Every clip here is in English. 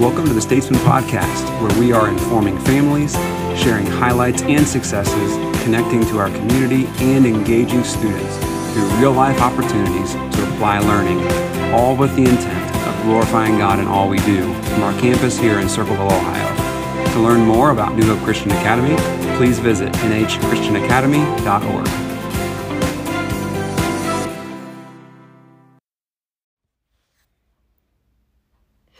Welcome to the Statesman Podcast, where we are informing families, sharing highlights and successes, connecting to our community, and engaging students through real life opportunities to apply learning, all with the intent of glorifying God in all we do from our campus here in Circleville, Ohio. To learn more about New Hope Christian Academy, please visit nhchristianacademy.org.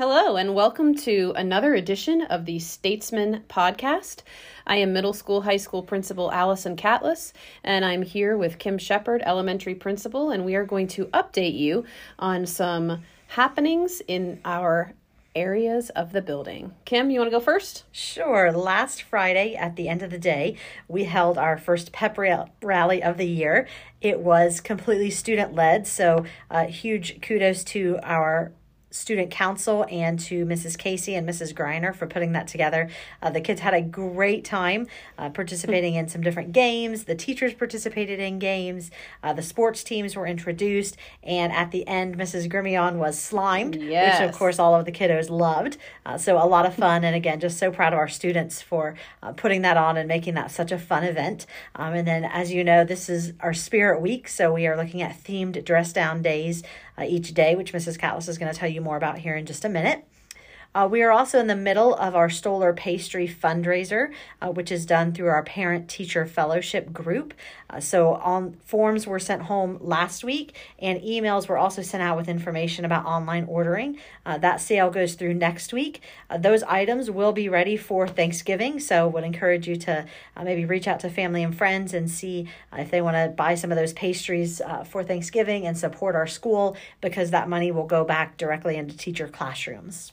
Hello, and welcome to another edition of the Statesman Podcast. I am middle school, high school principal Allison Catlos, and I'm here with Kim Shepherd, elementary principal, and we are going to update you on some happenings in our areas of the building. Kim, you want to go first? Sure. Last Friday at the end of the day, we held our first pep rally of the year. It was completely student led, so uh, huge kudos to our student council and to Mrs. Casey and Mrs. Griner for putting that together. Uh, the kids had a great time uh, participating in some different games. The teachers participated in games. Uh, the sports teams were introduced. And at the end, Mrs. Grimion was slimed, yes. which of course all of the kiddos loved. Uh, so a lot of fun. And again, just so proud of our students for uh, putting that on and making that such a fun event. Um, and then, as you know, this is our Spirit Week. So we are looking at themed dress down days uh, each day, which Mrs. Catlos is going to tell you more about here in just a minute. Uh, we are also in the middle of our Stoller Pastry fundraiser, uh, which is done through our Parent Teacher Fellowship group. Uh, so, on forms were sent home last week, and emails were also sent out with information about online ordering. Uh, that sale goes through next week. Uh, those items will be ready for Thanksgiving, so would encourage you to uh, maybe reach out to family and friends and see if they want to buy some of those pastries for Thanksgiving and support our school because that money will go back directly into teacher classrooms.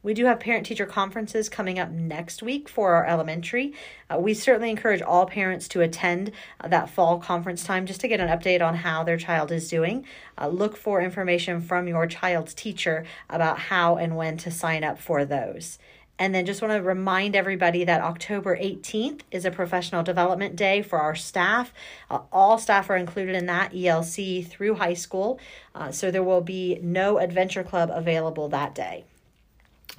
We do have parent teacher conferences coming up next week for our elementary. Uh, we certainly encourage all parents to attend uh, that fall conference time just to get an update on how their child is doing. Uh, look for information from your child's teacher about how and when to sign up for those. And then just want to remind everybody that October 18th is a professional development day for our staff. Uh, all staff are included in that, ELC through high school. Uh, so there will be no adventure club available that day.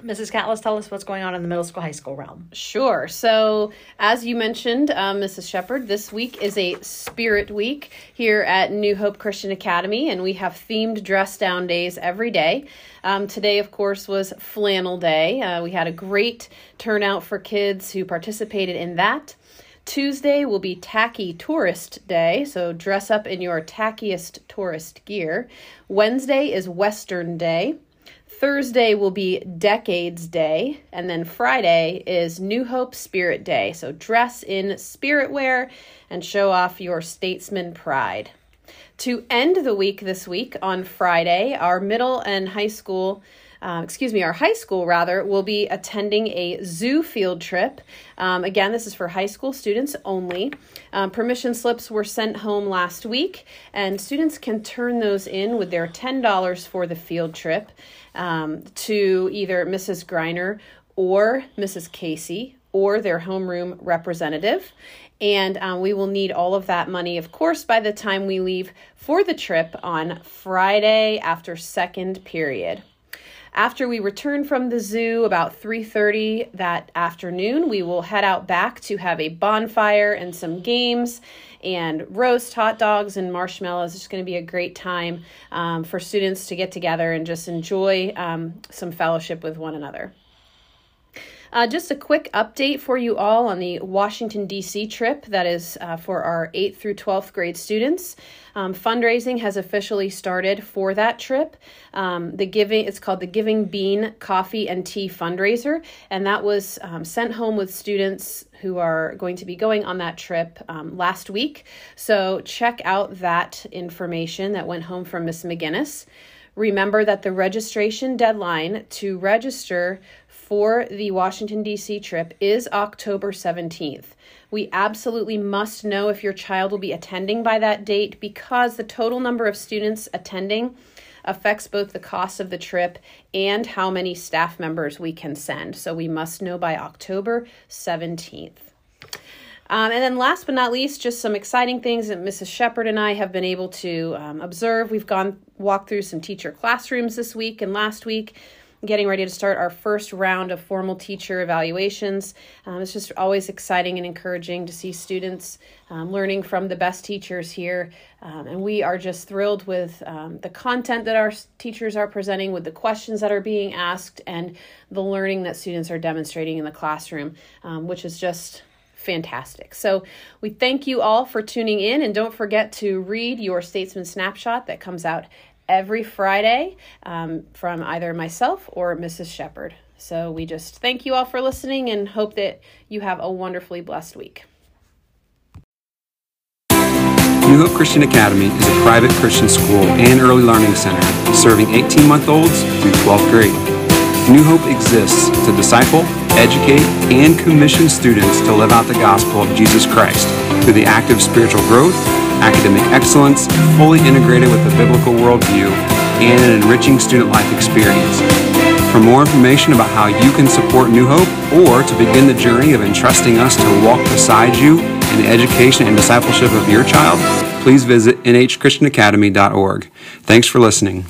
Mrs. Catlos, tell us what's going on in the middle school, high school realm. Sure. So, as you mentioned, um, Mrs. Shepherd, this week is a Spirit Week here at New Hope Christian Academy, and we have themed dress down days every day. Um, today, of course, was Flannel Day. Uh, we had a great turnout for kids who participated in that. Tuesday will be Tacky Tourist Day, so dress up in your tackiest tourist gear. Wednesday is Western Day. Thursday will be Decades Day, and then Friday is New Hope Spirit Day. So dress in spirit wear and show off your statesman pride. To end the week this week on Friday, our middle and high school um, excuse me, our high school rather, will be attending a zoo field trip. Um, again, this is for high school students only. Um, permission slips were sent home last week, and students can turn those in with their $10 for the field trip um, to either Mrs. Greiner or Mrs. Casey or their homeroom representative. And um, we will need all of that money, of course, by the time we leave for the trip on Friday after second period. After we return from the zoo about 3:30 that afternoon, we will head out back to have a bonfire and some games and roast hot dogs and marshmallows. It's going to be a great time um, for students to get together and just enjoy um, some fellowship with one another. Uh, just a quick update for you all on the Washington, D.C. trip that is uh, for our 8th through 12th grade students. Um, fundraising has officially started for that trip. Um, the giving it's called the Giving Bean Coffee and Tea Fundraiser, and that was um, sent home with students who are going to be going on that trip um, last week. So check out that information that went home from Miss McGinnis. Remember that the registration deadline to register for the Washington, D.C. trip is October 17th. We absolutely must know if your child will be attending by that date because the total number of students attending affects both the cost of the trip and how many staff members we can send. So we must know by October 17th. Um, and then, last but not least, just some exciting things that Mrs. Shepherd and I have been able to um, observe. We've gone walked through some teacher classrooms this week and last week getting ready to start our first round of formal teacher evaluations. Um, it's just always exciting and encouraging to see students um, learning from the best teachers here. Um, and we are just thrilled with um, the content that our teachers are presenting, with the questions that are being asked, and the learning that students are demonstrating in the classroom, um, which is just fantastic. So we thank you all for tuning in, and don't forget to read your Statesman Snapshot that comes out every Friday um, from either myself or Mrs. Shepherd. So we just thank you all for listening and hope that you have a wonderfully blessed week. New Hope Christian Academy is a private Christian school and early learning center serving 18 month olds through 12th grade. New Hope exists to disciple, educate, and commission students to live out the gospel of Jesus Christ through the active spiritual growth academic excellence, fully integrated with a biblical worldview, and an enriching student life experience. For more information about how you can support New Hope or to begin the journey of entrusting us to walk beside you in the education and discipleship of your child, please visit nhchristianacademy.org. Thanks for listening.